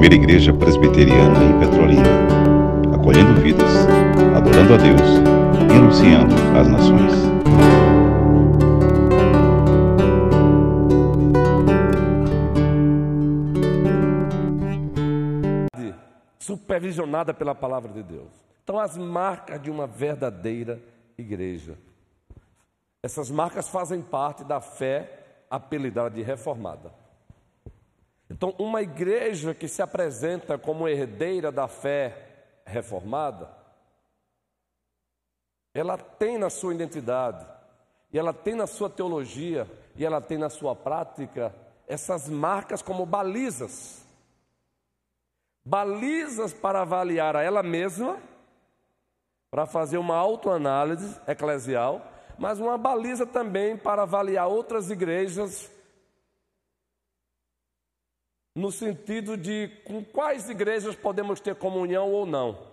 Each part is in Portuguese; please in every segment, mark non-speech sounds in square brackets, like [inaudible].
primeira igreja presbiteriana em Petrolina, acolhendo vidas, adorando a Deus e anunciando às nações. Supervisionada pela palavra de Deus. Então, as marcas de uma verdadeira igreja. Essas marcas fazem parte da fé apelidada de reformada. Então, uma igreja que se apresenta como herdeira da fé reformada, ela tem na sua identidade, e ela tem na sua teologia, e ela tem na sua prática essas marcas como balizas. Balizas para avaliar a ela mesma, para fazer uma autoanálise eclesial, mas uma baliza também para avaliar outras igrejas no sentido de com quais igrejas podemos ter comunhão ou não.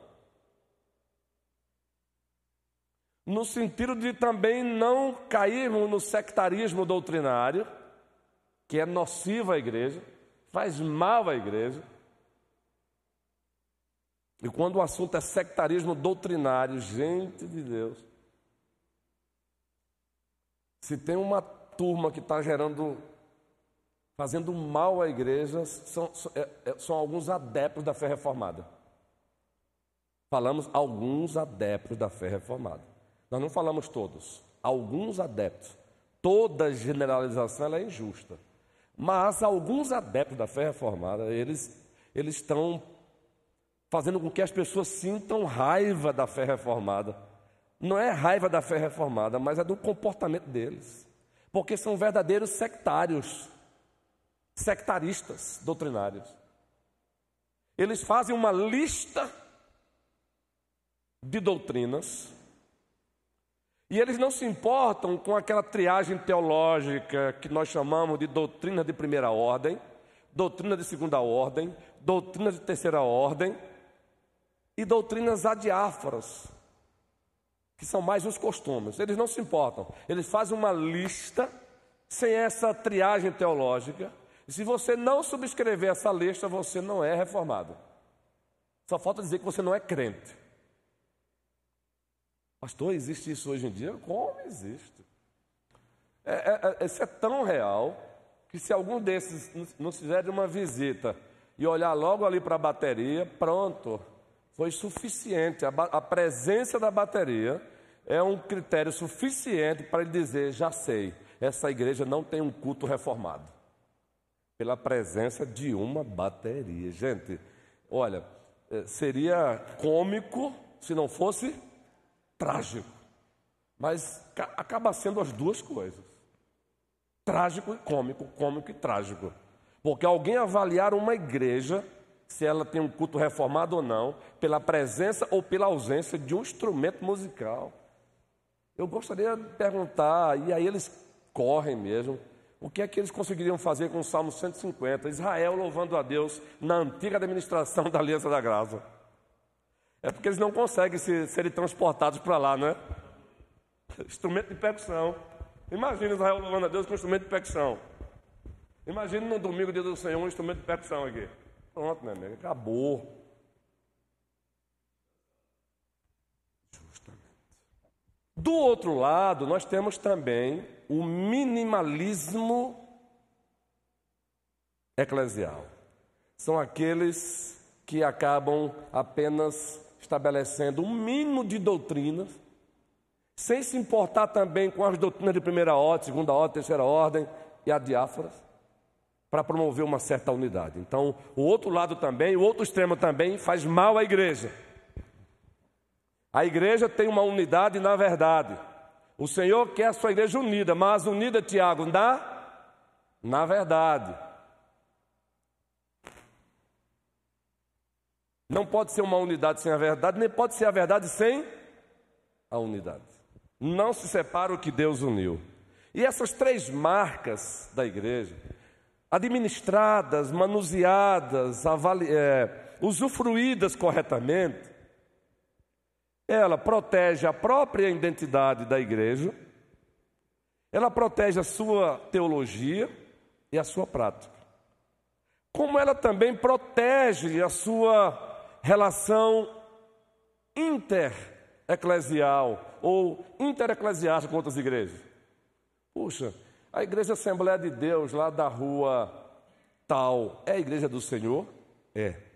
No sentido de também não cairmos no sectarismo doutrinário, que é nocivo à igreja, faz mal à igreja. E quando o assunto é sectarismo doutrinário, gente de Deus, se tem uma turma que está gerando fazendo mal à igreja são, é, é, são alguns adeptos da fé reformada. Falamos alguns adeptos da fé reformada. Nós não falamos todos, alguns adeptos. Toda generalização é injusta. Mas alguns adeptos da fé reformada, eles, eles estão fazendo com que as pessoas sintam raiva da fé reformada. Não é raiva da fé reformada, mas é do comportamento deles. Porque são verdadeiros sectários sectaristas doutrinários. Eles fazem uma lista de doutrinas e eles não se importam com aquela triagem teológica que nós chamamos de doutrina de primeira ordem, doutrina de segunda ordem, doutrina de terceira ordem e doutrinas adiáforas, que são mais os costumes. Eles não se importam. Eles fazem uma lista sem essa triagem teológica se você não subscrever essa lista, você não é reformado. Só falta dizer que você não é crente. Pastor, existe isso hoje em dia? Como existe? É, é, é isso é tão real que se algum desses nos fizer uma visita e olhar logo ali para a bateria, pronto, foi suficiente. A, a presença da bateria é um critério suficiente para ele dizer: já sei, essa igreja não tem um culto reformado pela presença de uma bateria. Gente, olha, eh, seria cômico se não fosse trágico. Mas acaba sendo as duas coisas. Trágico e cômico, cômico e trágico. Porque alguém avaliar uma igreja, se ela tem um culto reformado ou não, pela presença ou pela ausência de um instrumento musical. Eu gostaria de perguntar, e aí eles correm mesmo, o que é que eles conseguiriam fazer com o Salmo 150? Israel louvando a Deus na antiga administração [laughs] da Aliança da Graça. É porque eles não conseguem se, serem transportados para lá, né? Instrumento de percussão. Imagina Israel louvando a Deus com instrumento de percussão. Imagina no domingo, dia do Senhor, um instrumento de percussão aqui. Pronto, meu amigo, acabou. Justamente. Do outro lado, nós temos também o minimalismo eclesial. São aqueles que acabam apenas estabelecendo um mínimo de doutrinas, sem se importar também com as doutrinas de primeira ordem, segunda ordem, terceira ordem e a diáforas, para promover uma certa unidade. Então, o outro lado também, o outro extremo também faz mal à igreja. A igreja tem uma unidade na verdade. O Senhor quer a sua igreja unida, mas unida, Tiago, na, na verdade. Não pode ser uma unidade sem a verdade, nem pode ser a verdade sem a unidade. Não se separa o que Deus uniu. E essas três marcas da igreja, administradas, manuseadas, avali, é, usufruídas corretamente, ela protege a própria identidade da igreja, ela protege a sua teologia e a sua prática. como ela também protege a sua relação intereclesial ou intereclesiástica com outras igrejas. Puxa, a Igreja Assembleia de Deus lá da rua tal é a igreja do Senhor? É.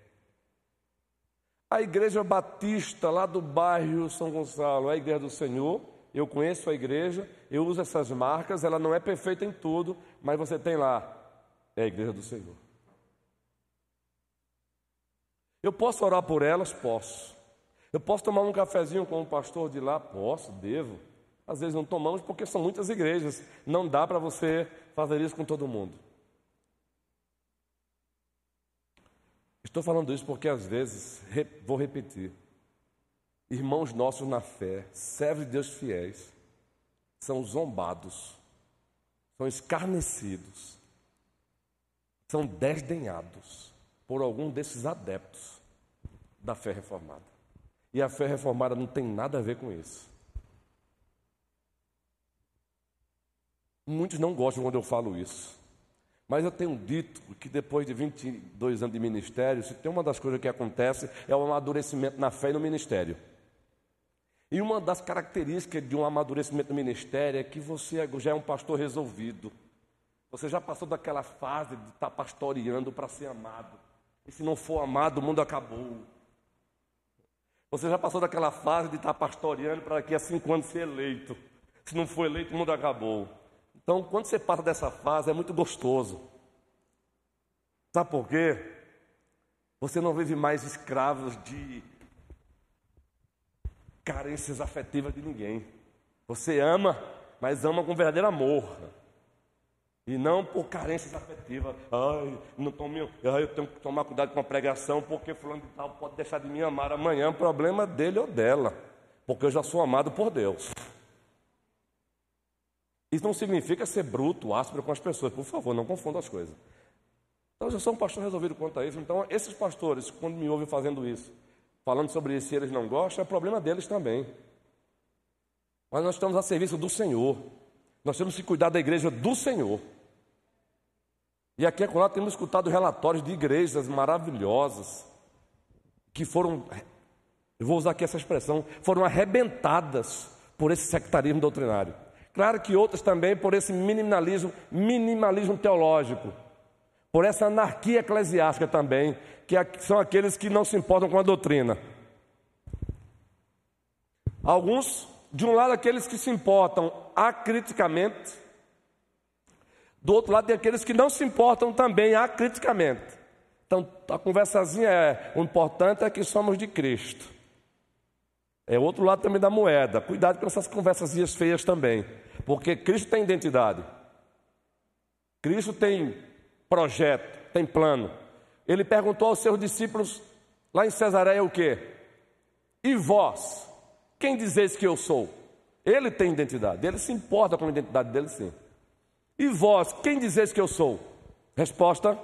A Igreja Batista lá do bairro São Gonçalo é a igreja do Senhor? Eu conheço a igreja, eu uso essas marcas, ela não é perfeita em tudo, mas você tem lá, é a igreja do Senhor. Eu posso orar por elas? Posso. Eu posso tomar um cafezinho com o pastor de lá? Posso, devo. Às vezes não tomamos porque são muitas igrejas. Não dá para você fazer isso com todo mundo. Estou falando isso porque às vezes, vou repetir, irmãos nossos na fé, servos de Deus fiéis, são zombados, são escarnecidos, são desdenhados por algum desses adeptos da fé reformada. E a fé reformada não tem nada a ver com isso. Muitos não gostam quando eu falo isso. Mas eu tenho dito que depois de 22 anos de ministério, se tem uma das coisas que acontece é o amadurecimento na fé e no ministério. E uma das características de um amadurecimento no ministério é que você já é um pastor resolvido. Você já passou daquela fase de estar pastoreando para ser amado. E se não for amado, o mundo acabou. Você já passou daquela fase de estar pastoreando para daqui a cinco anos ser eleito. Se não for eleito, o mundo acabou. Então, quando você passa dessa fase, é muito gostoso. Sabe por quê? Você não vive mais escravos de carências afetivas de ninguém. Você ama, mas ama com verdadeiro amor. E não por carências afetivas. Ai, não tome, ai, eu tenho que tomar cuidado com a pregação, porque fulano de tal pode deixar de me amar amanhã. Problema dele ou dela. Porque eu já sou amado por Deus. Isso não significa ser bruto, áspero com as pessoas. Por favor, não confunda as coisas. Então, eu sou um pastor resolvido quanto a isso. Então, esses pastores, quando me ouvem fazendo isso, falando sobre isso, se eles não gostam, é problema deles também. Mas nós estamos a serviço do Senhor. Nós temos que cuidar da igreja do Senhor. E aqui é nós temos escutado relatórios de igrejas maravilhosas que foram, eu vou usar aqui essa expressão, foram arrebentadas por esse sectarismo doutrinário. Claro que outras também por esse minimalismo, minimalismo teológico, por essa anarquia eclesiástica também, que são aqueles que não se importam com a doutrina. Alguns, de um lado, aqueles que se importam acriticamente, do outro lado, tem aqueles que não se importam também acriticamente. Então, a conversazinha é: o importante é que somos de Cristo. É outro lado também da moeda. Cuidado com essas conversas feias também. Porque Cristo tem identidade. Cristo tem projeto, tem plano. Ele perguntou aos seus discípulos lá em Cesareia o quê? E vós, quem dizeis que eu sou? Ele tem identidade, ele se importa com a identidade dele sim. E vós, quem dizeis que eu sou? Resposta: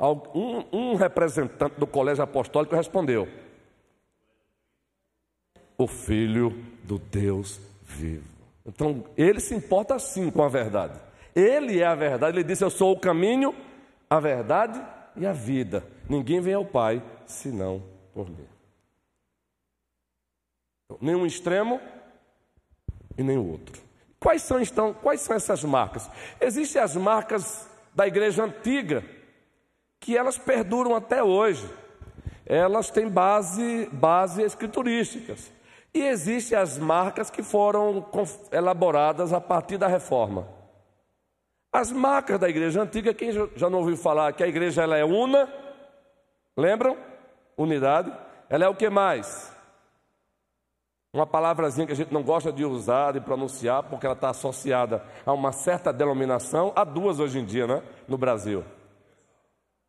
um, um representante do colégio apostólico respondeu: o Filho do Deus vivo. Então, ele se importa sim com a verdade. Ele é a verdade. Ele disse: Eu sou o caminho, a verdade e a vida. Ninguém vem ao Pai senão por mim. Então, nenhum extremo e nem o outro. Quais são então, quais são essas marcas? Existem as marcas da igreja antiga, que elas perduram até hoje. Elas têm base, base escriturísticas. E existem as marcas que foram elaboradas a partir da reforma. As marcas da igreja antiga, quem já não ouviu falar que a igreja ela é una? Lembram? Unidade. Ela é o que mais? Uma palavrazinha que a gente não gosta de usar, de pronunciar, porque ela está associada a uma certa denominação, há duas hoje em dia, né? No Brasil.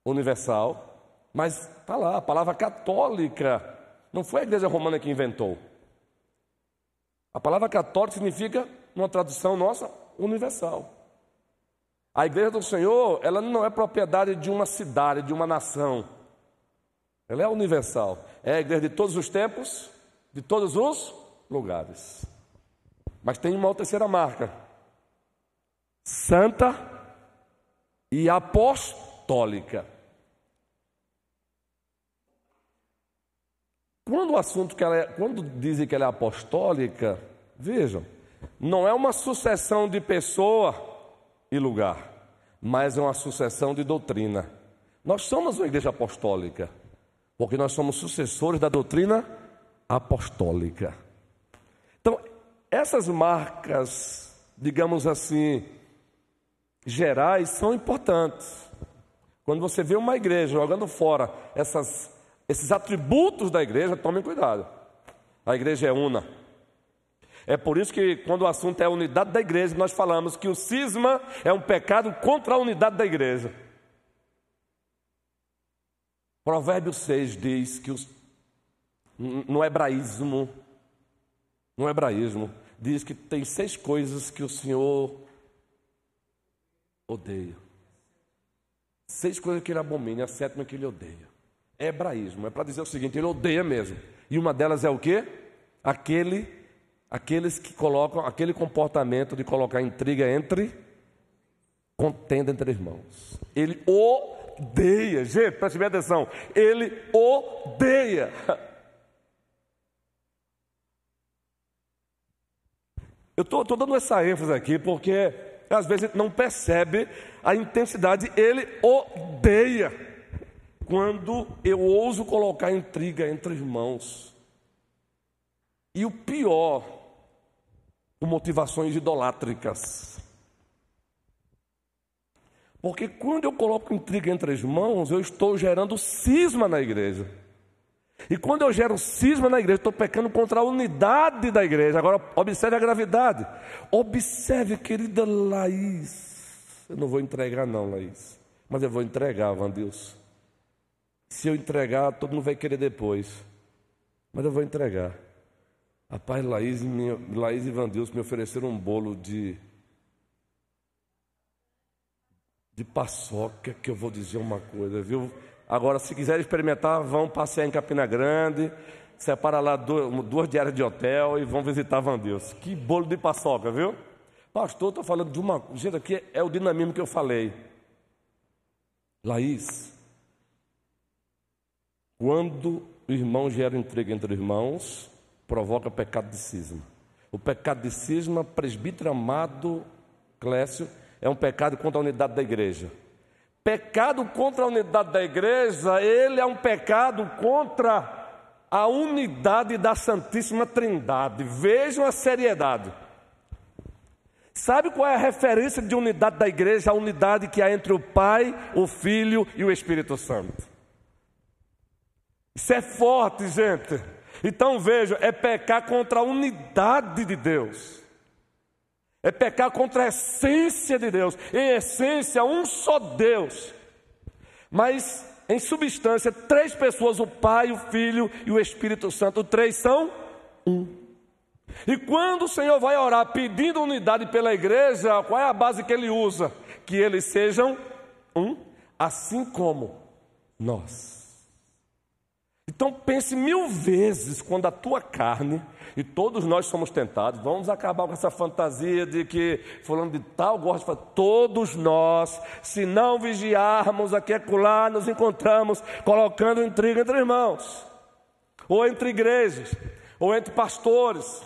Universal. Mas está lá, a palavra católica. Não foi a igreja romana que inventou. A palavra católica significa, numa tradução nossa, universal. A igreja do Senhor, ela não é propriedade de uma cidade, de uma nação. Ela é universal. É a igreja de todos os tempos, de todos os lugares. Mas tem uma terceira marca: santa e apostólica. Quando o assunto que ela é, quando dizem que ela é apostólica, vejam, não é uma sucessão de pessoa e lugar, mas é uma sucessão de doutrina. Nós somos uma igreja apostólica, porque nós somos sucessores da doutrina apostólica. Então, essas marcas, digamos assim, gerais, são importantes. Quando você vê uma igreja jogando fora essas, esses atributos da igreja, tomem cuidado. A igreja é una. É por isso que, quando o assunto é a unidade da igreja, nós falamos que o cisma é um pecado contra a unidade da igreja. Provérbio 6 diz que os, no hebraísmo, no hebraísmo, diz que tem seis coisas que o Senhor odeia. Seis coisas que ele abomina, a sétima que ele odeia. Hebraísmo, é para dizer o seguinte, ele odeia mesmo. E uma delas é o quê? Aquele, aqueles que colocam, aquele comportamento de colocar intriga entre, contenda entre irmãos. Ele odeia, gente, preste bem atenção, ele odeia. [laughs] Eu estou dando essa ênfase aqui porque às vezes a gente não percebe a intensidade, ele odeia quando eu ouso colocar intriga entre irmãos. E o pior, com motivações idolátricas. Porque quando eu coloco intriga entre irmãos, eu estou gerando cisma na igreja. E quando eu gero cisma na igreja, estou pecando contra a unidade da igreja. Agora, observe a gravidade. Observe, querida Laís. Eu não vou entregar, não, Laís. Mas eu vou entregar, Vandilson. Se eu entregar, todo mundo vai querer depois. Mas eu vou entregar. Rapaz, Laís, minha, Laís e Vandilson me ofereceram um bolo de. de paçoca, que eu vou dizer uma coisa, viu? Agora, se quiserem experimentar, vão passear em Campina Grande, separa lá duas diárias de hotel e vão visitar Vandeus. Que bolo de paçoca, viu? Pastor, estou falando de uma. Gente, aqui é o dinamismo que eu falei. Laís, quando o irmão gera intriga entre irmãos, provoca pecado de cisma. O pecado de cisma, presbítero amado Clécio, é um pecado contra a unidade da igreja. Pecado contra a unidade da igreja, ele é um pecado contra a unidade da Santíssima Trindade. Vejam a seriedade. Sabe qual é a referência de unidade da igreja? A unidade que há entre o Pai, o Filho e o Espírito Santo. Isso é forte, gente. Então vejam, é pecar contra a unidade de Deus. É pecar contra a essência de Deus. Em essência, um só Deus. Mas, em substância, três pessoas: o Pai, o Filho e o Espírito Santo. Três são um. E quando o Senhor vai orar pedindo unidade pela igreja, qual é a base que ele usa? Que eles sejam um, assim como nós. Então pense mil vezes quando a tua carne, e todos nós somos tentados, vamos acabar com essa fantasia de que falando de tal gosta de falar, todos nós, se não vigiarmos aqui acolá, nos encontramos colocando intriga entre irmãos, ou entre igrejas, ou entre pastores.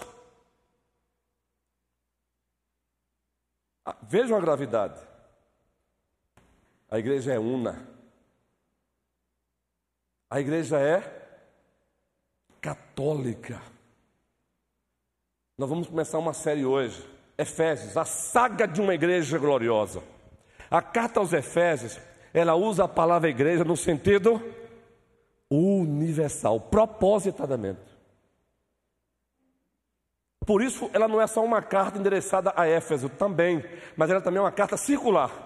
Ah, vejam a gravidade. A igreja é una. A igreja é católica. Nós vamos começar uma série hoje, Efésios, a saga de uma igreja gloriosa. A carta aos Efésios, ela usa a palavra igreja no sentido universal, propositadamente. Por isso, ela não é só uma carta endereçada a Éfeso também, mas ela também é uma carta circular.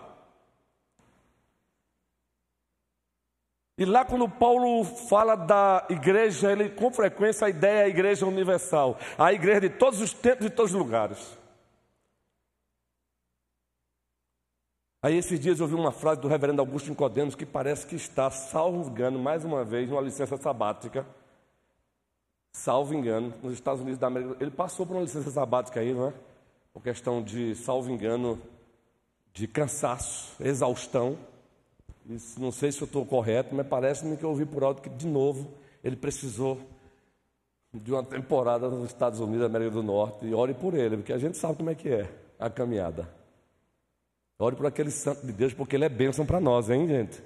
E lá, quando Paulo fala da igreja, ele com frequência a ideia é a igreja universal, a igreja de todos os tempos e todos os lugares. Aí, esses dias, eu ouvi uma frase do reverendo Augusto Nicodemos que parece que está, salvo engano, mais uma vez, numa licença sabática. Salvo engano, nos Estados Unidos da América. Ele passou por uma licença sabática aí, não é? Por questão de, salvo engano, de cansaço, exaustão. Isso, não sei se eu estou correto, mas parece-me que eu ouvi por alto que, de novo, ele precisou de uma temporada nos Estados Unidos, América do Norte, e ore por ele, porque a gente sabe como é que é a caminhada. Ore por aquele santo de Deus, porque ele é bênção para nós, hein, gente?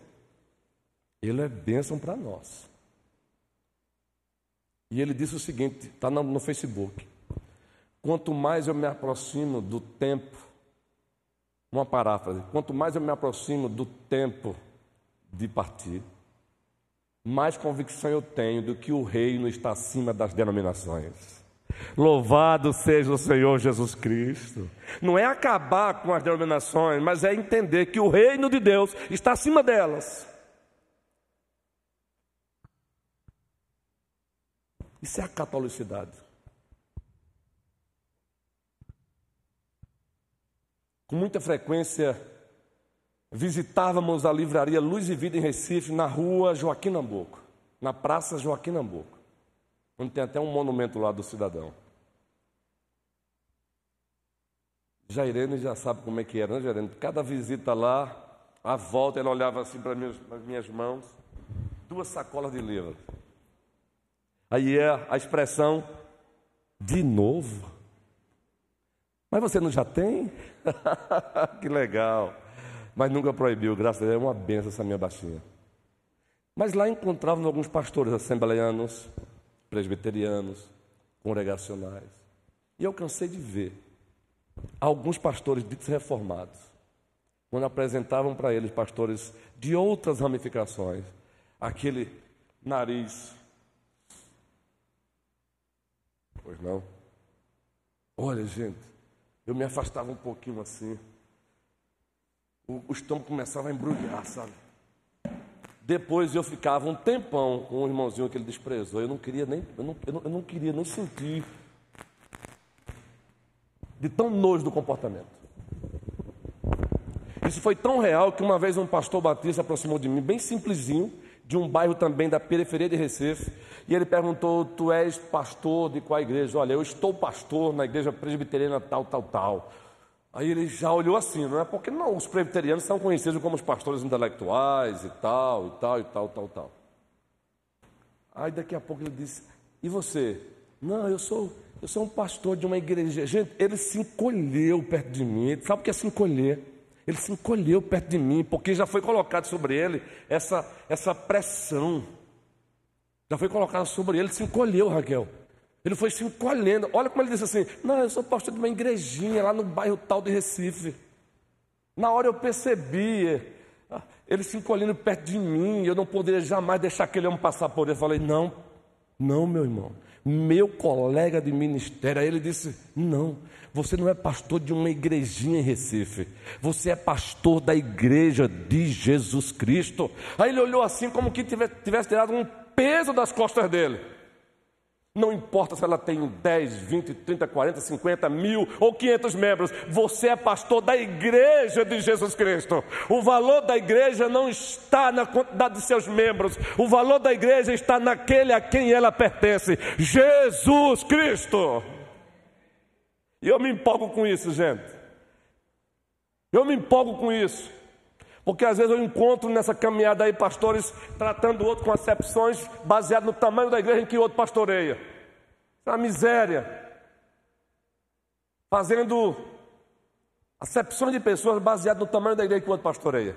Ele é bênção para nós. E ele disse o seguinte: está no, no Facebook. Quanto mais eu me aproximo do tempo, uma paráfrase, quanto mais eu me aproximo do tempo de partir, mais convicção eu tenho do que o reino está acima das denominações. Louvado seja o Senhor Jesus Cristo. Não é acabar com as denominações, mas é entender que o reino de Deus está acima delas. Isso é a catolicidade. Com muita frequência, visitávamos a livraria Luz e Vida em Recife, na rua Joaquim Nabuco, na praça Joaquim Nabuco, onde tem até um monumento lá do cidadão. Jairene já sabe como é que era, né, Jairene? Cada visita lá, à volta, ela olhava assim para as minhas mãos, duas sacolas de livros. Aí é a expressão, de novo. Mas você não já tem? [laughs] que legal. Mas nunca proibiu, graças a Deus, é uma benção essa minha baixinha. Mas lá encontrávamos alguns pastores assembleianos, presbiterianos, congregacionais. E eu cansei de ver alguns pastores ditos reformados, quando apresentavam para eles pastores de outras ramificações, aquele nariz. Pois não. Olha, gente, eu me afastava um pouquinho assim. O, o estômago começava a embrulhar, sabe? Depois eu ficava um tempão com um irmãozinho que ele desprezou. Eu não queria nem, eu não, eu não, eu não queria nem sentir de tão nojo do comportamento. Isso foi tão real que uma vez um pastor batista aproximou de mim, bem simplesinho, de um bairro também da periferia de Recife, e ele perguntou: Tu és pastor de qual igreja? Olha, eu estou pastor na igreja presbiteriana tal, tal, tal. Aí ele já olhou assim, não é? Porque não, os presbiterianos são conhecidos como os pastores intelectuais e tal, e tal, e tal, tal, tal. Aí daqui a pouco ele disse: E você? Não, eu sou, eu sou um pastor de uma igreja. Gente, ele se encolheu perto de mim. Sabe o que é se encolher? Ele se encolheu perto de mim, porque já foi colocado sobre ele essa, essa pressão. Já foi colocado sobre ele, ele se encolheu, Raquel. Ele foi se encolhendo. Olha como ele disse assim: Não, eu sou pastor de uma igrejinha lá no bairro tal de Recife. Na hora eu percebi, ah, ele se encolhendo perto de mim, eu não poderia jamais deixar aquele homem passar por ele. Eu falei: Não, não, meu irmão, meu colega de ministério. Aí ele disse: Não, você não é pastor de uma igrejinha em Recife, você é pastor da igreja de Jesus Cristo. Aí ele olhou assim, como que tivesse tirado um peso das costas dele. Não importa se ela tem 10, 20, 30, 40, 50 mil ou 500 membros, você é pastor da igreja de Jesus Cristo. O valor da igreja não está na quantidade de seus membros, o valor da igreja está naquele a quem ela pertence: Jesus Cristo. E eu me empolgo com isso, gente. Eu me empolgo com isso. Porque às vezes eu encontro nessa caminhada aí pastores tratando o outro com acepções baseadas no tamanho da igreja em que o outro pastoreia. É uma miséria. Fazendo acepções de pessoas baseadas no tamanho da igreja que o outro pastoreia.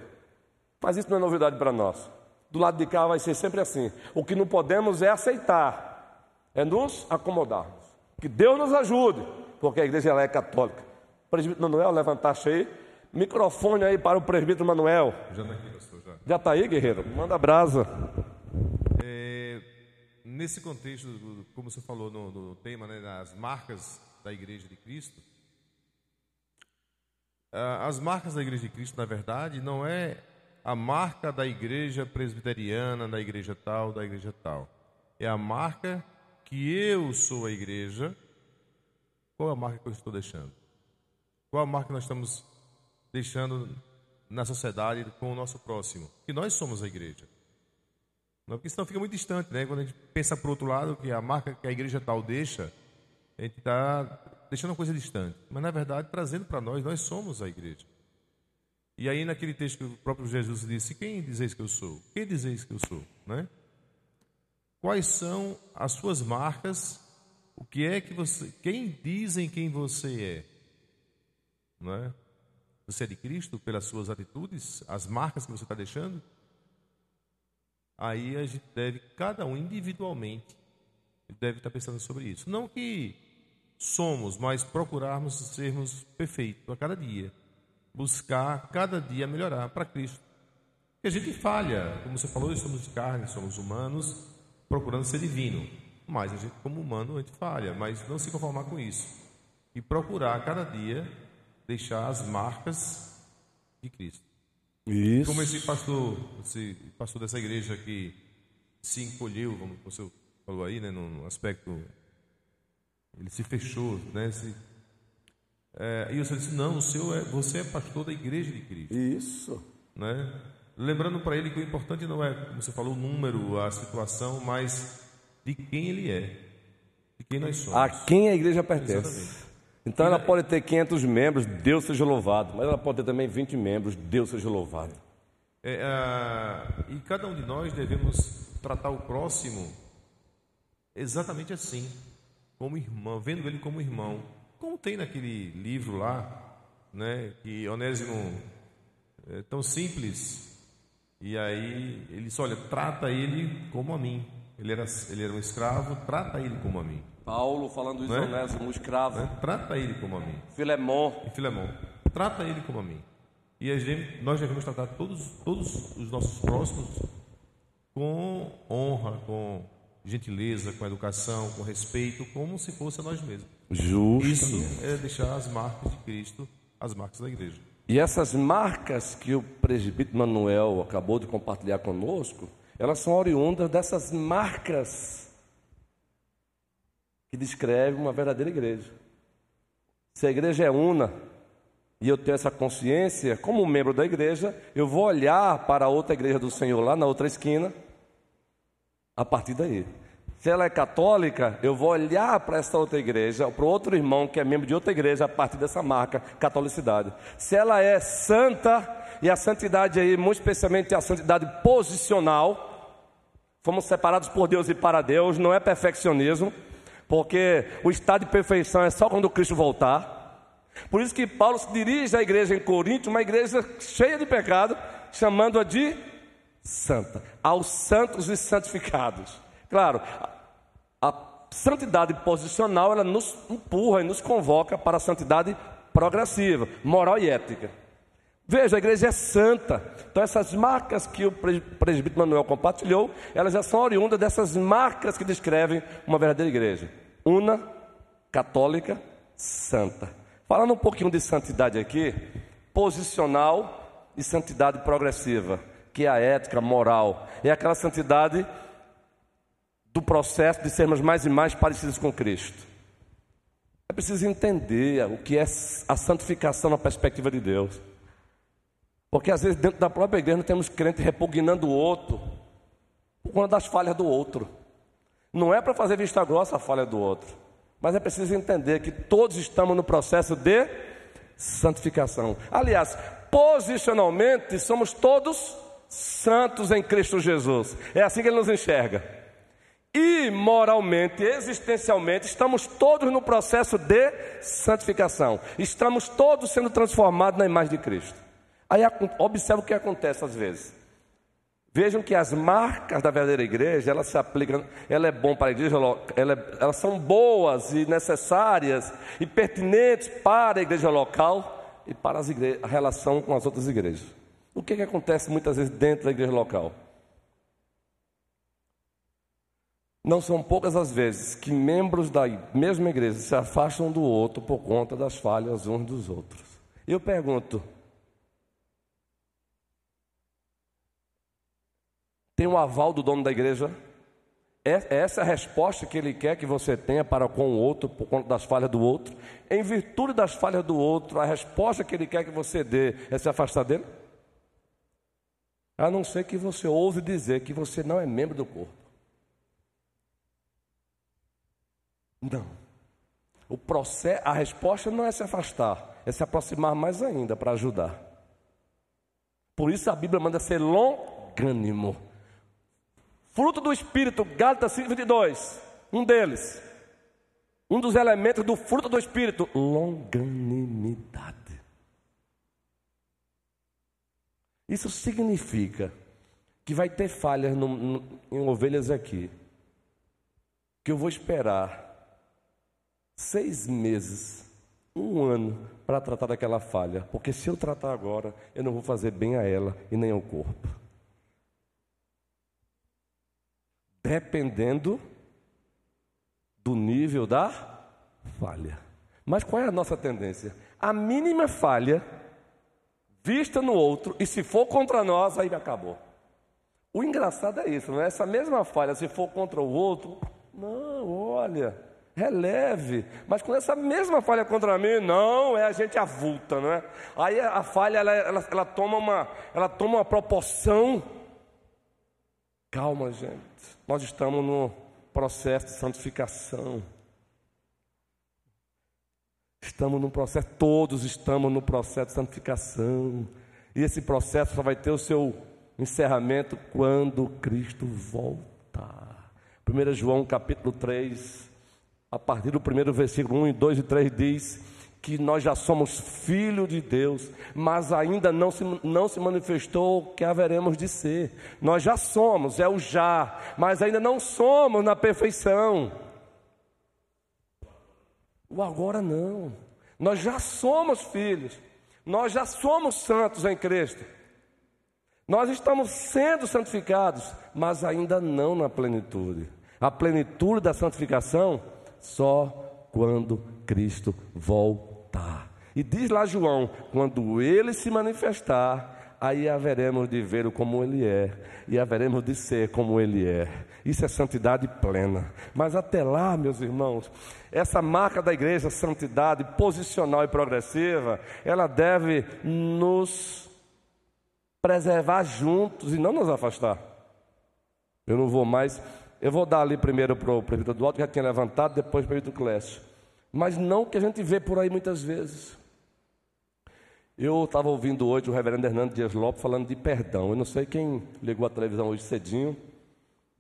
Mas isso não é novidade para nós. Do lado de cá vai ser sempre assim. O que não podemos é aceitar, é nos acomodarmos. Que Deus nos ajude, porque a igreja ela é católica. Presbítero Manuel, levantar-se aí. Microfone aí para o presbítero Manuel. Já está aqui, pastor. Já está aí, guerreiro? Manda brasa. É, nesse contexto, como você falou no, no tema, né, das marcas da Igreja de Cristo, as marcas da Igreja de Cristo, na verdade, não é a marca da igreja presbiteriana, da igreja tal, da igreja tal. É a marca que eu sou a igreja. Qual é a marca que eu estou deixando? Qual a marca que nós estamos deixando na sociedade com o nosso próximo, que nós somos a igreja. Não, porque senão fica muito distante, né? Quando a gente pensa por outro lado que a marca que a igreja tal deixa, a gente está deixando uma coisa distante. Mas na verdade, trazendo para nós, nós somos a igreja. E aí naquele texto que o próprio Jesus disse: Quem dizeis que eu sou? Quem dizeis que eu sou? Né? Quais são as suas marcas? O que é que você. Quem dizem quem você é? Não é? Você é de Cristo pelas suas atitudes, as marcas que você está deixando? Aí a gente deve, cada um individualmente, deve estar pensando sobre isso. Não que somos, mas procurarmos sermos perfeitos a cada dia buscar cada dia melhorar para Cristo. Porque a gente falha, como você falou, somos de carne, somos humanos, procurando ser divino. Mas a gente, como humano, a gente falha, mas não se conformar com isso. E procurar cada dia deixar as marcas de Cristo. Isso. Como esse pastor, esse pastor dessa igreja que se encolheu, como você falou aí, né, no aspecto, ele se fechou, né, se é, e o senhor disse: Não, o senhor é, você é pastor da igreja de Cristo. Isso. Né? Lembrando para ele que o importante não é, como você falou, o número, a situação, mas de quem ele é, de quem nós somos. A quem a igreja pertence. Exatamente. Então ela pode ter 500 membros, Deus seja louvado, mas ela pode ter também 20 membros, Deus seja louvado. É, e cada um de nós devemos tratar o próximo exatamente assim, como irmão, vendo ele como irmão como tem naquele livro lá, né, que Onésimo é tão simples, e aí ele disse, olha, trata ele como a mim. Ele era, ele era um escravo, trata ele como a mim. Paulo falando isso, né? Onésimo, um escravo. Né? Trata ele como a mim. Filemon. E Filemon. Trata ele como a mim. E gente, nós devemos tratar todos, todos os nossos próximos com honra, com gentileza, com educação, com respeito, como se fosse a nós mesmos. Justo. Isso é deixar as marcas de Cristo, as marcas da igreja. E essas marcas que o presbítero Manuel acabou de compartilhar conosco, elas são oriundas dessas marcas que descrevem uma verdadeira igreja. Se a igreja é una e eu tenho essa consciência, como membro da igreja, eu vou olhar para a outra igreja do Senhor lá na outra esquina a partir daí. Se ela é católica, eu vou olhar para essa outra igreja, para outro irmão que é membro de outra igreja, a partir dessa marca, catolicidade. Se ela é santa, e a santidade aí, muito especialmente a santidade posicional, fomos separados por Deus e para Deus, não é perfeccionismo, porque o estado de perfeição é só quando Cristo voltar. Por isso que Paulo se dirige à igreja em Corinto, uma igreja cheia de pecado, chamando-a de santa, aos santos e santificados. Claro, a, santidade posicional ela nos empurra e nos convoca para a santidade progressiva, moral e ética. Veja, a igreja é santa. Então, essas marcas que o presbítero Manuel compartilhou, elas já são oriundas dessas marcas que descrevem uma verdadeira igreja. Una, católica, santa. Falando um pouquinho de santidade aqui, posicional e santidade progressiva que é a ética moral, é aquela santidade do processo de sermos mais e mais parecidos com Cristo. É preciso entender o que é a santificação na perspectiva de Deus. Porque às vezes dentro da própria igreja nós temos crente repugnando o outro por conta das falhas do outro. Não é para fazer vista grossa a falha do outro, mas é preciso entender que todos estamos no processo de santificação. Aliás, posicionalmente somos todos santos em Cristo Jesus. É assim que ele nos enxerga. E moralmente, existencialmente, estamos todos no processo de santificação. Estamos todos sendo transformados na imagem de Cristo. Aí observe o que acontece às vezes. Vejam que as marcas da verdadeira igreja, elas se aplicam, ela é bom para a igreja, ela é, elas são boas e necessárias e pertinentes para a igreja local e para a relação com as outras igrejas. O que, que acontece muitas vezes dentro da igreja local? Não são poucas as vezes que membros da mesma igreja se afastam do outro por conta das falhas uns dos outros. Eu pergunto: tem um aval do dono da igreja? É, é essa a resposta que ele quer que você tenha para com o outro por conta das falhas do outro? Em virtude das falhas do outro, a resposta que ele quer que você dê é se afastar dele? A não ser que você ouse dizer que você não é membro do corpo. Não. O processo, a resposta não é se afastar, é se aproximar mais ainda para ajudar. Por isso a Bíblia manda ser longânimo. Fruto do Espírito, Gálatas 5, 22. Um deles. Um dos elementos do fruto do Espírito, longanimidade. Isso significa que vai ter falhas no, no, em ovelhas aqui, que eu vou esperar seis meses, um ano, para tratar daquela falha, porque se eu tratar agora, eu não vou fazer bem a ela e nem ao corpo. Dependendo do nível da falha. Mas qual é a nossa tendência? A mínima falha vista no outro, e se for contra nós, aí acabou. O engraçado é isso, não é? Essa mesma falha, se for contra o outro, não, olha, releve. Mas com essa mesma falha contra mim, não, é a gente avulta, não é? Aí a falha, ela, ela, ela toma, uma, ela toma uma proporção. Calma, gente. Nós estamos no processo de santificação. Estamos no processo, todos estamos no processo de santificação. E esse processo só vai ter o seu encerramento quando Cristo voltar. 1 João capítulo 3, a partir do primeiro versículo 1 e 2 e 3 diz que nós já somos filhos de Deus, mas ainda não se, não se manifestou o que haveremos de ser. Nós já somos, é o já, mas ainda não somos na perfeição. O agora não. Nós já somos filhos. Nós já somos santos em Cristo. Nós estamos sendo santificados, mas ainda não na plenitude. A plenitude da santificação só quando Cristo voltar. E diz lá João: quando ele se manifestar, aí haveremos de vê-lo como ele é, e haveremos de ser como ele é. Isso é santidade plena. Mas até lá, meus irmãos, essa marca da igreja, santidade posicional e progressiva, ela deve nos preservar juntos e não nos afastar. Eu não vou mais. Eu vou dar ali primeiro para o prefeito Eduardo, que já tinha levantado, depois para o prefeito Clécio. Mas não que a gente vê por aí muitas vezes. Eu estava ouvindo hoje o reverendo Hernando Dias Lopes falando de perdão. Eu não sei quem ligou a televisão hoje cedinho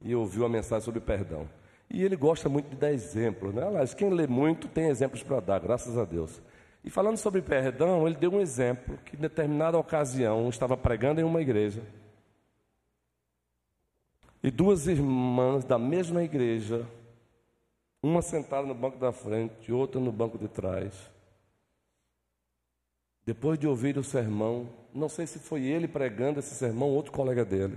e ouviu a mensagem sobre perdão. E ele gosta muito de dar exemplos, né? Aliás, quem lê muito tem exemplos para dar, graças a Deus. E falando sobre perdão, ele deu um exemplo que em determinada ocasião estava pregando em uma igreja. E duas irmãs da mesma igreja, uma sentada no banco da frente, outra no banco de trás, depois de ouvir o sermão, não sei se foi ele pregando esse sermão, outro colega dele.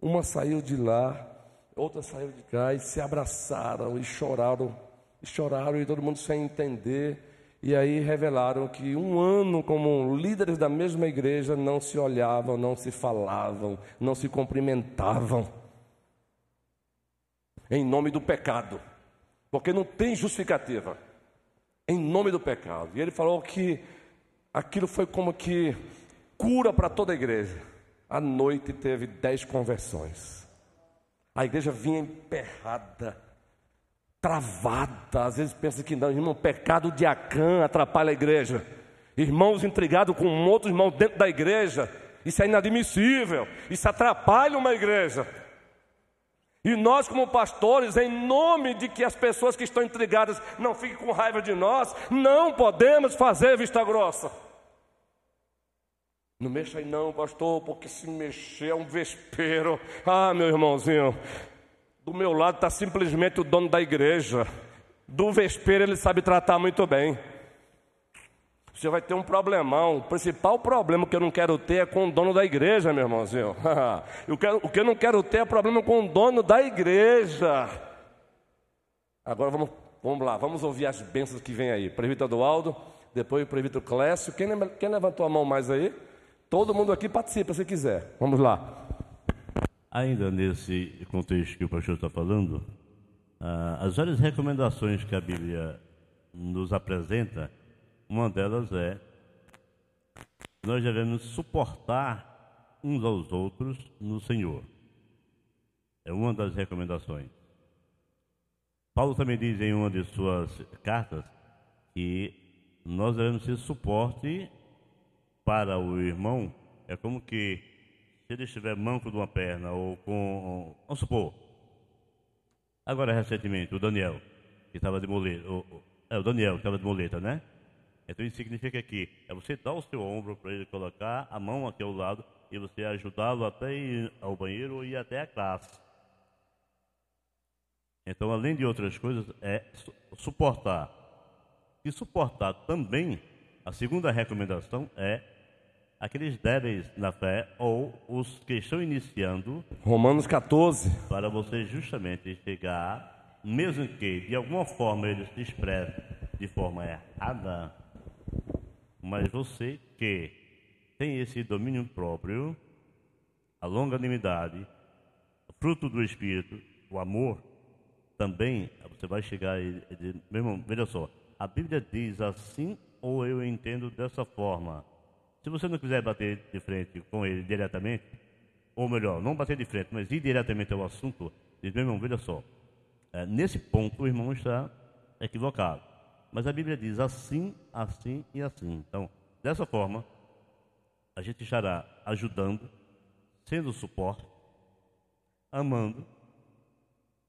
Uma saiu de lá, outra saiu de cá e se abraçaram e choraram, e choraram e todo mundo sem entender. E aí revelaram que um ano como líderes da mesma igreja não se olhavam, não se falavam, não se cumprimentavam. Em nome do pecado. Porque não tem justificativa. Em nome do pecado. E ele falou que aquilo foi como que cura para toda a igreja. À noite teve dez conversões. A igreja vinha emperrada, travada. Às vezes pensa que não, irmão, pecado de Acã atrapalha a igreja. Irmãos intrigados com um outro irmão dentro da igreja. Isso é inadmissível. Isso atrapalha uma igreja. E nós, como pastores, em nome de que as pessoas que estão intrigadas não fiquem com raiva de nós, não podemos fazer vista grossa. Não mexa aí não, pastor, porque se mexer é um vespeiro. Ah, meu irmãozinho, do meu lado está simplesmente o dono da igreja. Do vespeiro ele sabe tratar muito bem. Você vai ter um problemão. O principal problema que eu não quero ter é com o dono da igreja, meu irmãozinho. [laughs] o que eu não quero ter é problema com o dono da igreja. Agora vamos, vamos lá, vamos ouvir as bênçãos que vem aí. Previto Eduardo, depois o previto Clécio. Quem, quem levantou a mão mais aí? Todo mundo aqui participa se quiser. Vamos lá. Ainda nesse contexto que o pastor está falando, ah, as várias recomendações que a Bíblia nos apresenta uma delas é nós devemos suportar uns aos outros no Senhor. É uma das recomendações. Paulo também diz em uma de suas cartas que nós devemos ser suporte para o irmão é como que se ele estiver manco de uma perna ou com. Vamos supor. Agora, recentemente, o Daniel, que estava de muleta. O, é, o Daniel, que estava de né? Então isso significa que é você dar o seu ombro para ele colocar a mão aqui ao lado e você ajudá-lo até ir ao banheiro ir até a classe. Então, além de outras coisas, é suportar. E suportar também, a segunda recomendação é aqueles débeis na fé ou os que estão iniciando. Romanos 14. Para você justamente chegar, mesmo que de alguma forma eles se expressem de forma errada, mas você que tem esse domínio próprio, a longanimidade, fruto do Espírito, o amor, também você vai chegar e dizer, meu irmão, veja só, a Bíblia diz assim ou eu entendo dessa forma. Se você não quiser bater de frente com ele diretamente, ou melhor, não bater de frente, mas ir diretamente ao assunto, diz, meu irmão, veja só, é, nesse ponto o irmão está equivocado. Mas a Bíblia diz assim, assim e assim. Então, dessa forma, a gente estará ajudando, sendo suporte, amando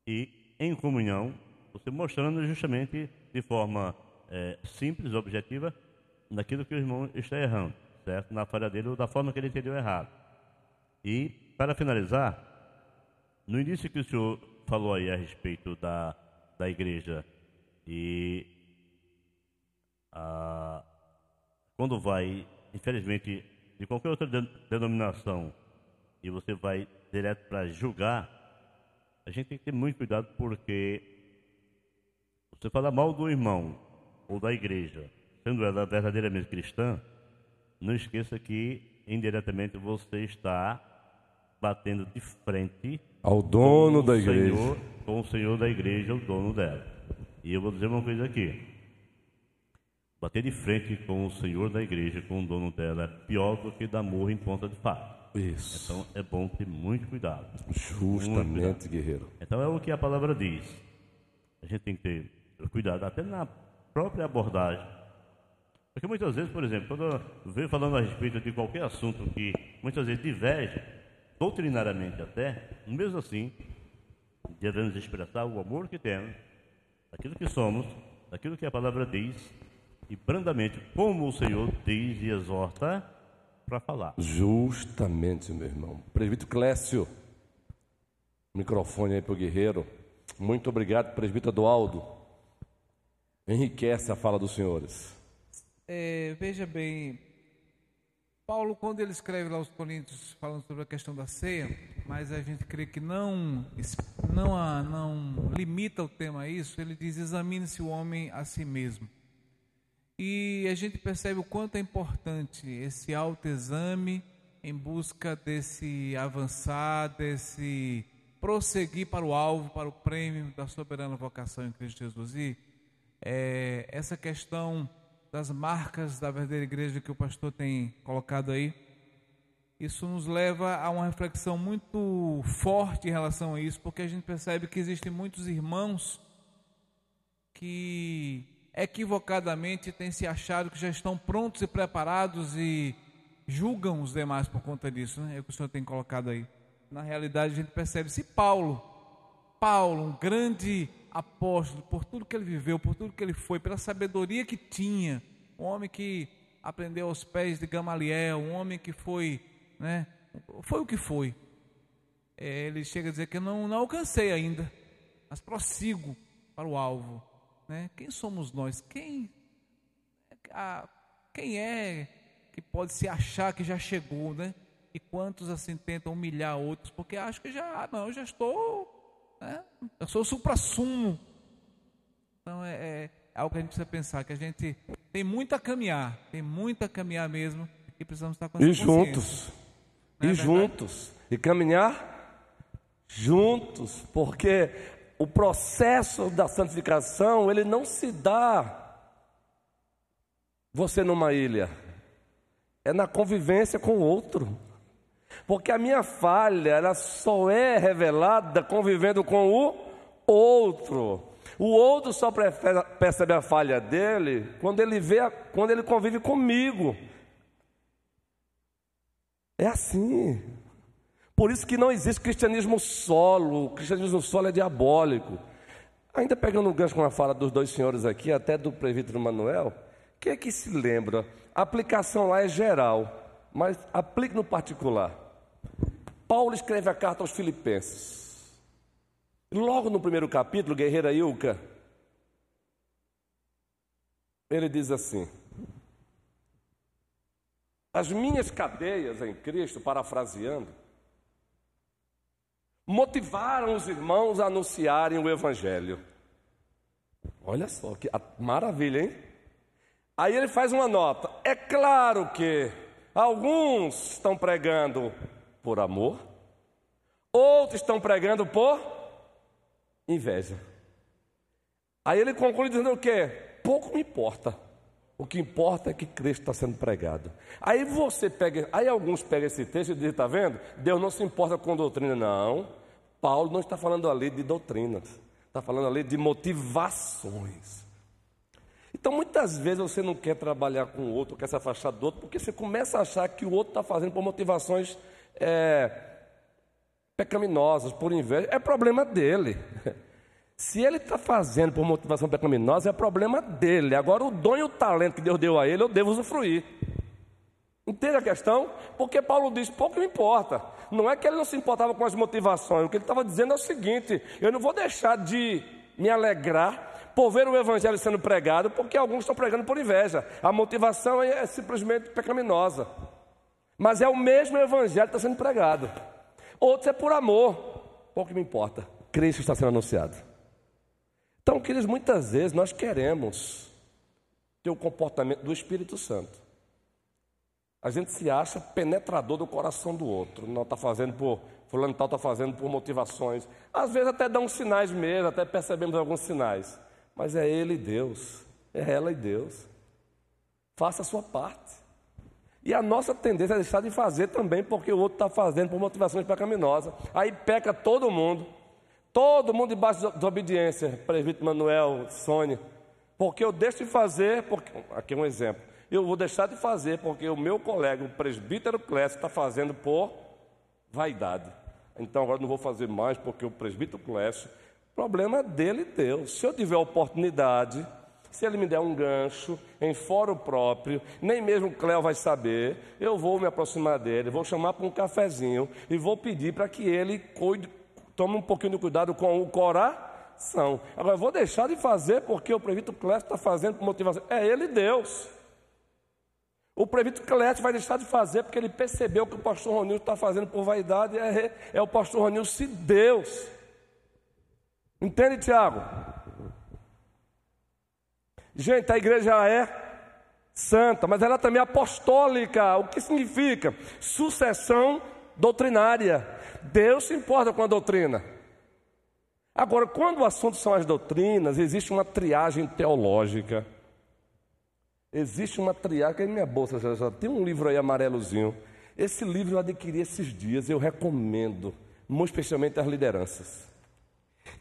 e em comunhão, você mostrando justamente de forma é, simples, objetiva, naquilo que o irmão está errando, certo? Na falha dele ou da forma que ele entendeu errado. E, para finalizar, no início que o senhor falou aí a respeito da, da igreja e a, quando vai, infelizmente, de qualquer outra denominação e você vai direto para julgar, a gente tem que ter muito cuidado porque você fala mal do irmão ou da igreja, sendo ela verdadeiramente cristã, não esqueça que indiretamente você está batendo de frente ao dono da igreja, Senhor, com o Senhor da igreja, o dono dela. E eu vou dizer uma coisa aqui: bater de frente com o Senhor da igreja, com o dono dela, é pior do que dar morro em ponta de faca. Isso. Então é bom ter muito cuidado. Justamente, muito cuidado. guerreiro. Então é o que a palavra diz. A gente tem que ter cuidado, até na própria abordagem. Porque muitas vezes, por exemplo, quando eu venho falando a respeito de qualquer assunto que muitas vezes diverge, doutrinariamente até, mesmo assim, devemos expressar o amor que temos, daquilo que somos, daquilo que a palavra diz, e brandamente, como o Senhor diz e exorta, para falar. Justamente, meu irmão. Presbítero Clécio, microfone aí para o guerreiro. Muito obrigado, presbítero Eduardo. Enriquece a fala dos senhores. É, veja bem, Paulo, quando ele escreve lá aos Coríntios falando sobre a questão da ceia, mas a gente crê que não, não, não limita o tema a isso, ele diz: examine-se o homem a si mesmo. E a gente percebe o quanto é importante esse autoexame em busca desse avançar, desse prosseguir para o alvo, para o prêmio da soberana vocação em Cristo Jesus. E é, essa questão das marcas da verdadeira igreja que o pastor tem colocado aí, isso nos leva a uma reflexão muito forte em relação a isso, porque a gente percebe que existem muitos irmãos que equivocadamente têm se achado que já estão prontos e preparados e julgam os demais por conta disso, né? É o que o senhor tem colocado aí. Na realidade, a gente percebe se Paulo, Paulo, um grande apóstolo, por tudo que ele viveu, por tudo que ele foi, pela sabedoria que tinha, um homem que aprendeu aos pés de Gamaliel, um homem que foi, né? Foi o que foi. É, ele chega a dizer que não, não alcancei ainda, mas prossigo para o alvo. Né? Quem somos nós? Quem, a, quem é que pode se achar que já chegou, né? E quantos assim tentam humilhar outros porque acham que já, ah, não, eu já estou, né? eu sou o supra-sumo. Então é, é, é algo que a gente precisa pensar, que a gente tem muito a caminhar, tem muito a caminhar mesmo, e precisamos estar com essa E juntos, é e juntos, e caminhar juntos, porque o processo da santificação, ele não se dá você numa ilha. É na convivência com o outro. Porque a minha falha, ela só é revelada convivendo com o outro. O outro só percebe a falha dele quando ele vê, quando ele convive comigo. É assim. Por isso que não existe cristianismo solo. O cristianismo solo é diabólico. Ainda pegando um gancho com a fala dos dois senhores aqui, até do presbítero Manuel, quem é que se lembra? A aplicação lá é geral, mas aplique no particular. Paulo escreve a carta aos Filipenses. Logo no primeiro capítulo, Guerreira Ilka, ele diz assim: As minhas cadeias em Cristo, parafraseando, motivaram os irmãos a anunciarem o Evangelho. Olha só que maravilha, hein? Aí ele faz uma nota. É claro que alguns estão pregando por amor, outros estão pregando por inveja. Aí ele conclui dizendo o quê? Pouco me importa. O que importa é que Cristo está sendo pregado. Aí você pega, aí alguns pegam esse texto e dizem, está vendo? Deus não se importa com doutrina, não. Paulo não está falando ali de doutrinas, está falando ali de motivações. Então, muitas vezes você não quer trabalhar com o outro, quer se afastar do outro, porque você começa a achar que o outro está fazendo por motivações é, pecaminosas, por inveja. É problema dele. [laughs] Se ele está fazendo por motivação pecaminosa, é problema dele. Agora, o dom e o talento que Deus deu a ele, eu devo usufruir. Entende a questão? Porque Paulo diz: pouco me importa. Não é que ele não se importava com as motivações. O que ele estava dizendo é o seguinte: eu não vou deixar de me alegrar por ver o evangelho sendo pregado, porque alguns estão pregando por inveja. A motivação é simplesmente pecaminosa. Mas é o mesmo evangelho que está sendo pregado. Outros é por amor. Pouco me importa. Cristo está sendo anunciado. Então, queridos, muitas vezes nós queremos ter o comportamento do Espírito Santo. A gente se acha penetrador do coração do outro. Não está fazendo por. Fulano tal está fazendo por motivações. Às vezes até dá uns sinais mesmo, até percebemos alguns sinais. Mas é ele e Deus. É ela e Deus. Faça a sua parte. E a nossa tendência é deixar de fazer também, porque o outro está fazendo por motivações pecaminosas. Aí peca todo mundo. Todo mundo debaixo de obediência, presbítero Manuel, Sônia. Porque eu deixo de fazer, porque, aqui é um exemplo. Eu vou deixar de fazer porque o meu colega, o presbítero Clécio, está fazendo por vaidade. Então agora não vou fazer mais porque o presbítero Clécio, problema dele e. Se eu tiver oportunidade, se ele me der um gancho em fórum próprio, nem mesmo o Cléo vai saber, eu vou me aproximar dele, vou chamar para um cafezinho e vou pedir para que ele cuide Tome um pouquinho de cuidado com o coração. Agora, vou deixar de fazer porque o prefeito Clécio está fazendo por motivação. É ele Deus. O prefeito Clécio vai deixar de fazer porque ele percebeu que o pastor Ronildo está fazendo por vaidade. É, é o pastor Ronildo se Deus. Entende, Tiago? Gente, a igreja é santa, mas ela também é apostólica. O que significa? Sucessão doutrinária. Deus se importa com a doutrina. Agora, quando o assunto são as doutrinas, existe uma triagem teológica. Existe uma triagem. Em minha bolsa já, já tem um livro aí amarelozinho. Esse livro eu adquiri esses dias, eu recomendo, muito especialmente às lideranças.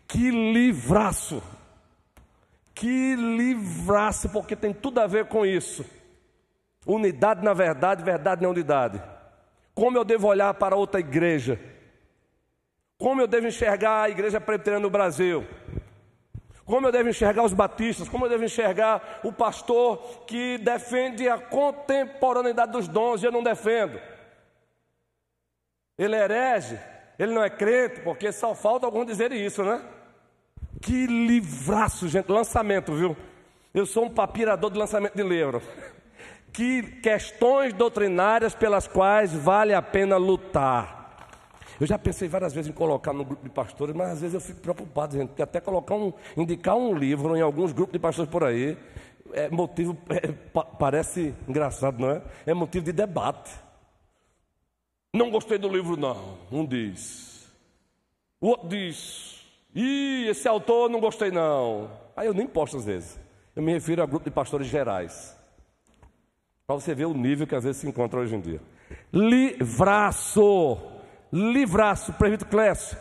Que livraço! Que livraço, porque tem tudo a ver com isso. Unidade na verdade, verdade na unidade. Como eu devo olhar para outra igreja? Como eu devo enxergar a igreja presbiteriana no Brasil? Como eu devo enxergar os batistas? Como eu devo enxergar o pastor que defende a contemporaneidade dos dons e eu não defendo? Ele é herege? Ele não é crente? Porque só falta algum dizer isso, né? Que livraço, gente. Lançamento, viu? Eu sou um papirador de lançamento de livro. Que questões doutrinárias pelas quais vale a pena lutar. Eu já pensei várias vezes em colocar no grupo de pastores, mas às vezes eu fico preocupado, gente, porque até colocar um, indicar um livro em alguns grupos de pastores por aí, é motivo, é, parece engraçado, não é? É motivo de debate. Não gostei do livro, não. Um diz. O outro diz. Ih, esse autor não gostei, não. Aí eu nem posto às vezes. Eu me refiro a grupo de pastores gerais. Para você ver o nível que às vezes se encontra hoje em dia. Livraço. Livraço, prefeito Clécio.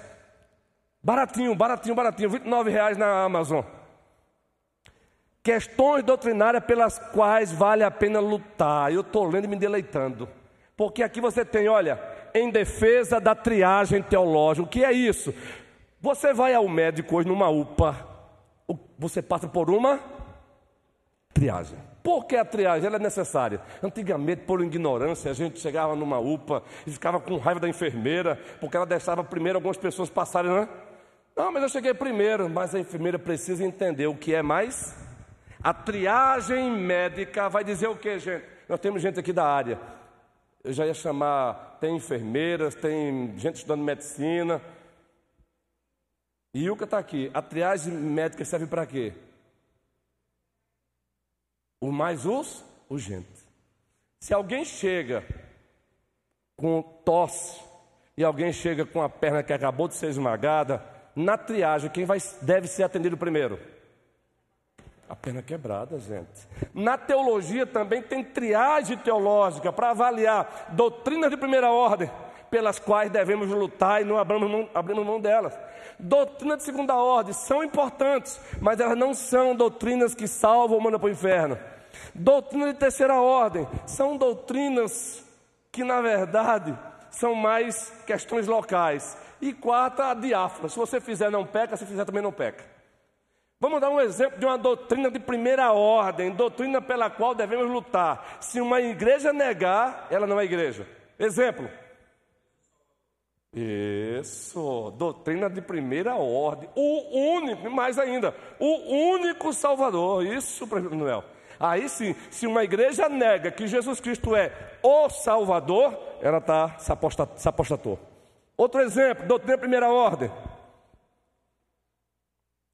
Baratinho, baratinho, baratinho. 29 reais na Amazon. Questões doutrinárias pelas quais vale a pena lutar. Eu estou lendo e me deleitando. Porque aqui você tem, olha, em defesa da triagem teológica. O que é isso? Você vai ao médico hoje numa UPA, você passa por uma triagem. Por que a triagem? Ela é necessária. Antigamente, por ignorância, a gente chegava numa UPA e ficava com raiva da enfermeira, porque ela deixava primeiro algumas pessoas passarem, né? Não, mas eu cheguei primeiro, mas a enfermeira precisa entender o que é mais. A triagem médica vai dizer o que, gente? Nós temos gente aqui da área. Eu já ia chamar, tem enfermeiras, tem gente estudando medicina. E Yuka está aqui. A triagem médica serve para quê? O mais us, urgente. Se alguém chega com tosse e alguém chega com a perna que acabou de ser esmagada, na triagem, quem vai, deve ser atendido primeiro? A perna quebrada, gente. Na teologia também tem triagem teológica para avaliar doutrinas de primeira ordem, pelas quais devemos lutar e não abrimos mão, abrimos mão delas. Doutrinas de segunda ordem são importantes, mas elas não são doutrinas que salvam ou mandam para o inferno. Doutrina de terceira ordem são doutrinas que, na verdade, são mais questões locais. E quarta, a diáfana. Se você fizer, não peca, se fizer, também não peca. Vamos dar um exemplo de uma doutrina de primeira ordem, doutrina pela qual devemos lutar. Se uma igreja negar, ela não é igreja. Exemplo. Isso, doutrina de primeira ordem. O único, mais ainda, o único Salvador. Isso, Prefeito Noel. Aí sim, se uma igreja nega que Jesus Cristo é o Salvador, ela está se, se apostatou. Outro exemplo, doutrina primeira ordem.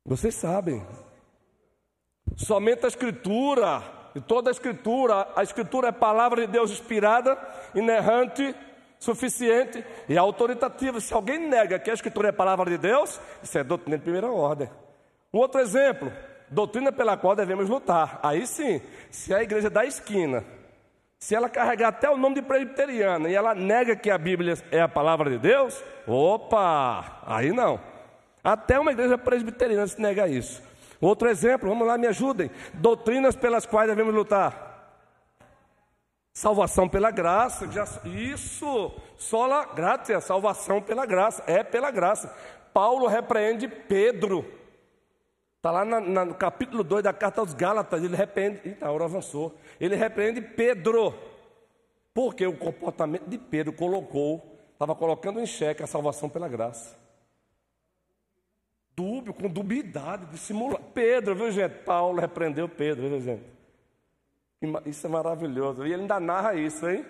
Vocês sabem. Somente a Escritura, e toda a Escritura, a Escritura é palavra de Deus inspirada, inerrante, suficiente e autoritativa. Se alguém nega que a Escritura é palavra de Deus, isso é doutrina de primeira ordem. Um outro exemplo, doutrina pela qual devemos lutar. Aí sim, se a igreja da esquina, se ela carregar até o nome de presbiteriana e ela nega que a Bíblia é a palavra de Deus, opa, aí não. Até uma igreja presbiteriana se nega isso. Outro exemplo, vamos lá, me ajudem. Doutrinas pelas quais devemos lutar. Salvação pela graça, já, isso, sola graça, salvação pela graça, é pela graça. Paulo repreende Pedro Está lá na, na, no capítulo 2 da carta aos Gálatas, ele repreende. Eita, a hora avançou. Ele repreende Pedro. Porque o comportamento de Pedro colocou, estava colocando em xeque a salvação pela graça. Dúbio, com dubiedade, dissimular. Pedro, viu gente? Paulo repreendeu Pedro, viu gente? Isso é maravilhoso. E ele ainda narra isso, hein?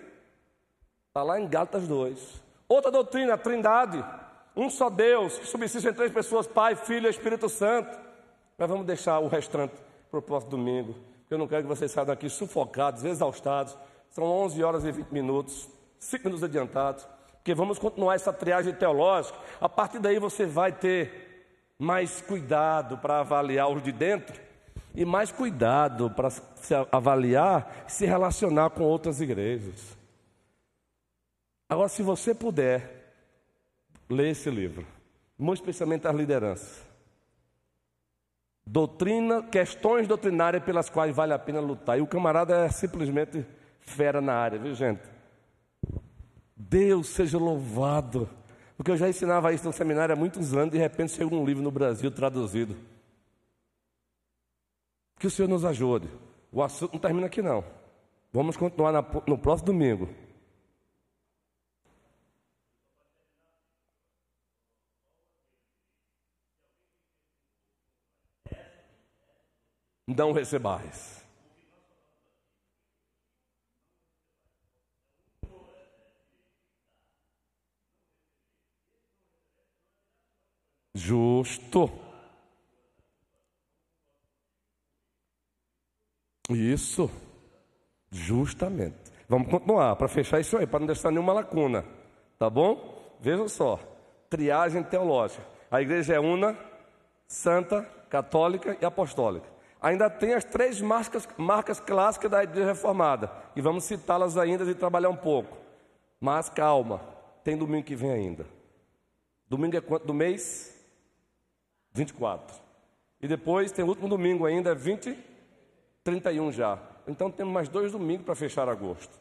Está lá em Gálatas 2. Outra doutrina, a trindade. Um só Deus, que subsiste em três pessoas, Pai, Filho e Espírito Santo. Mas vamos deixar o restante para o próximo domingo. Eu não quero que vocês saiam daqui sufocados, exaustados. São 11 horas e 20 minutos, 5 minutos adiantados. Porque vamos continuar essa triagem teológica. A partir daí você vai ter mais cuidado para avaliar os de dentro e mais cuidado para se avaliar se relacionar com outras igrejas. Agora, se você puder, ler esse livro, muito especialmente as lideranças. Doutrina, questões doutrinárias pelas quais vale a pena lutar. E o camarada é simplesmente fera na área, viu gente? Deus seja louvado. Porque eu já ensinava isso no seminário há muitos anos, de repente chega um livro no Brasil traduzido. Que o Senhor nos ajude. O assunto não termina aqui não. Vamos continuar na, no próximo domingo. Não recebais. Justo. Isso. Justamente. Vamos continuar para fechar isso aí, para não deixar nenhuma lacuna. Tá bom? Vejam só. Triagem teológica. A igreja é una, santa, católica e apostólica ainda tem as três marcas, marcas clássicas da Igreja Reformada, e vamos citá-las ainda e trabalhar um pouco. Mas calma, tem domingo que vem ainda. Domingo é quanto do mês? 24. E depois tem o último domingo ainda, 20, é 31 já. Então temos mais dois domingos para fechar agosto.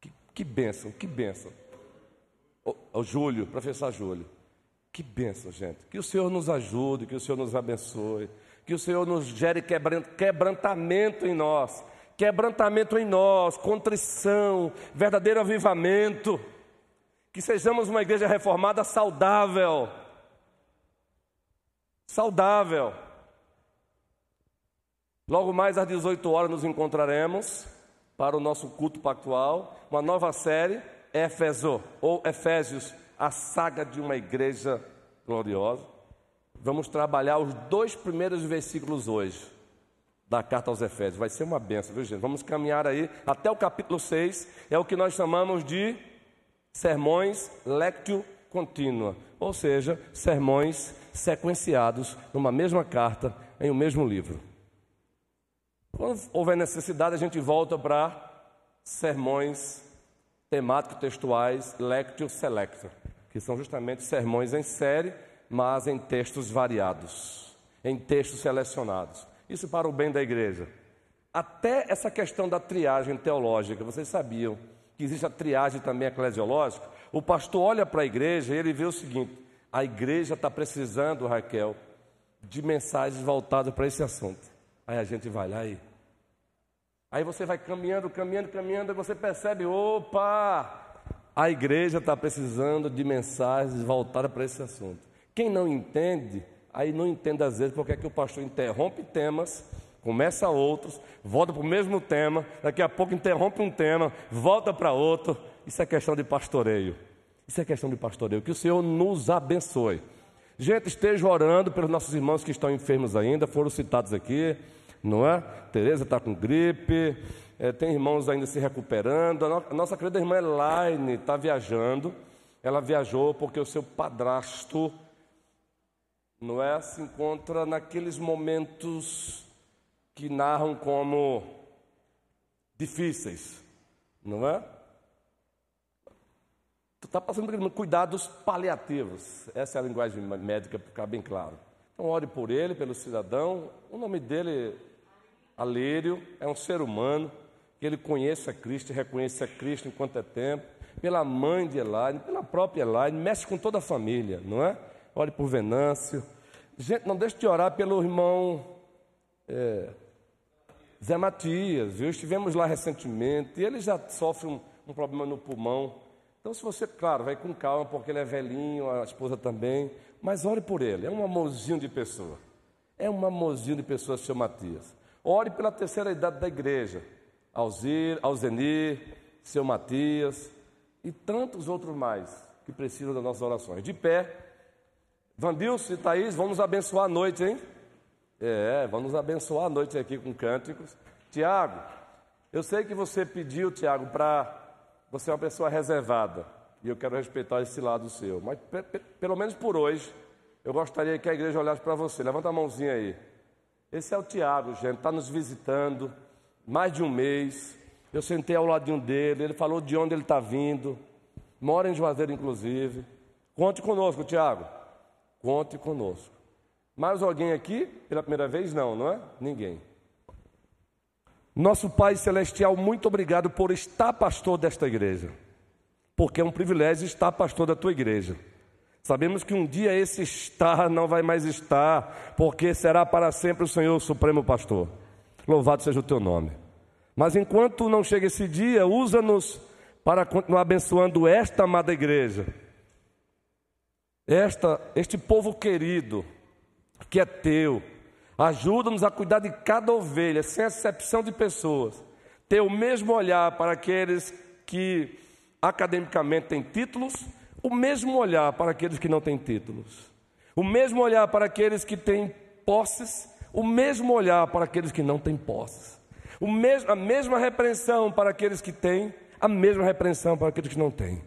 Que Que bênção, que bênção. O, o Júlio, professor Júlio. Que bênção, gente. Que o Senhor nos ajude, que o Senhor nos abençoe, que o Senhor nos gere quebrantamento em nós, quebrantamento em nós, contrição, verdadeiro avivamento. Que sejamos uma igreja reformada saudável. Saudável. Logo mais às 18 horas nos encontraremos para o nosso culto pactual, uma nova série, Éfeso ou Efésios, a saga de uma igreja gloriosa. Vamos trabalhar os dois primeiros versículos hoje da carta aos Efésios. Vai ser uma benção, viu gente? Vamos caminhar aí até o capítulo 6, é o que nós chamamos de sermões lectio contínua, ou seja, sermões sequenciados numa mesma carta, em um mesmo livro. Quando houver necessidade, a gente volta para sermões temáticos textuais lectio selector, que são justamente sermões em série, mas em textos variados, em textos selecionados. Isso para o bem da igreja. Até essa questão da triagem teológica, vocês sabiam que existe a triagem também eclesiológica? O pastor olha para a igreja e ele vê o seguinte: a igreja está precisando, Raquel, de mensagens voltadas para esse assunto. Aí a gente vai lá e. Aí você vai caminhando, caminhando, caminhando, e você percebe: opa, a igreja está precisando de mensagens voltadas para esse assunto. Quem não entende, aí não entende às vezes porque é que o pastor interrompe temas, começa outros, volta para o mesmo tema, daqui a pouco interrompe um tema, volta para outro. Isso é questão de pastoreio. Isso é questão de pastoreio. Que o Senhor nos abençoe. Gente, esteja orando pelos nossos irmãos que estão enfermos ainda, foram citados aqui, não é? Tereza está com gripe, é, tem irmãos ainda se recuperando. A, no, a nossa querida irmã Elaine está viajando. Ela viajou porque o seu padrasto, não é? Se encontra naqueles momentos que narram como difíceis, não é? Tu está passando por cuidados paliativos. Essa é a linguagem médica, para ficar bem claro. Então, ore por ele, pelo cidadão. O nome dele, Alírio, é um ser humano. Que ele conheça Cristo, reconheça Cristo enquanto é tempo. Pela mãe de Elaine, pela própria Elaine, mexe com toda a família, não é? Ore por Venâncio. Gente, não deixe de orar pelo irmão é, Zé Matias, viu? Estivemos lá recentemente e ele já sofre um, um problema no pulmão. Então, se você, claro, vai com calma, porque ele é velhinho, a esposa também, mas ore por ele, é um amorzinho de pessoa. É um amorzinho de pessoa, seu Matias. Ore pela terceira idade da igreja, Alzir, Alzenir, seu Matias e tantos outros mais que precisam das nossas orações. De pé, Vandilson e Thaís, vamos abençoar a noite, hein? É, vamos abençoar a noite aqui com cânticos. Tiago, eu sei que você pediu, Tiago, para você é uma pessoa reservada e eu quero respeitar esse lado seu. Mas pelo menos por hoje, eu gostaria que a igreja olhasse para você. Levanta a mãozinha aí. Esse é o Tiago, gente, está nos visitando mais de um mês. Eu sentei ao ladinho dele, ele falou de onde ele está vindo. Mora em Juazeiro, inclusive. Conte conosco, Tiago. Conte conosco. Mais alguém aqui? Pela primeira vez? Não, não é? Ninguém. Nosso Pai Celestial, muito obrigado por estar pastor desta igreja, porque é um privilégio estar pastor da tua igreja. Sabemos que um dia esse estar não vai mais estar, porque será para sempre o Senhor o Supremo Pastor. Louvado seja o teu nome. Mas enquanto não chega esse dia, usa-nos para continuar abençoando esta amada igreja, esta, este povo querido, que é teu, Ajuda-nos a cuidar de cada ovelha, sem exceção de pessoas. Ter o mesmo olhar para aqueles que academicamente têm títulos, o mesmo olhar para aqueles que não têm títulos. O mesmo olhar para aqueles que têm posses, o mesmo olhar para aqueles que não têm posses. O mesmo, a mesma repreensão para aqueles que têm, a mesma repreensão para aqueles que não têm.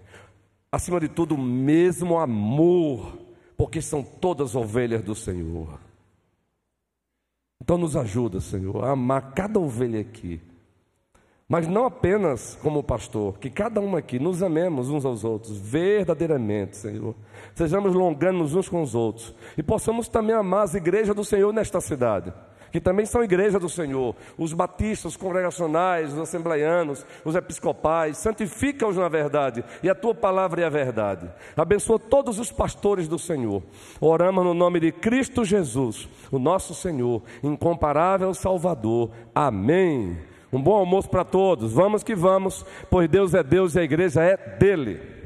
Acima de tudo, o mesmo amor, porque são todas ovelhas do Senhor. Então nos ajuda, Senhor, a amar cada ovelha aqui. Mas não apenas como pastor, que cada um aqui nos amemos uns aos outros, verdadeiramente, Senhor. Sejamos longanos uns com os outros e possamos também amar as igrejas do Senhor nesta cidade. Que também são igreja do Senhor, os batistas, os congregacionais, os assembleianos, os episcopais, santifica-os na verdade, e a tua palavra é a verdade. Abençoa todos os pastores do Senhor. Oramos no nome de Cristo Jesus, o nosso Senhor, incomparável Salvador. Amém. Um bom almoço para todos. Vamos que vamos, pois Deus é Deus e a igreja é dele.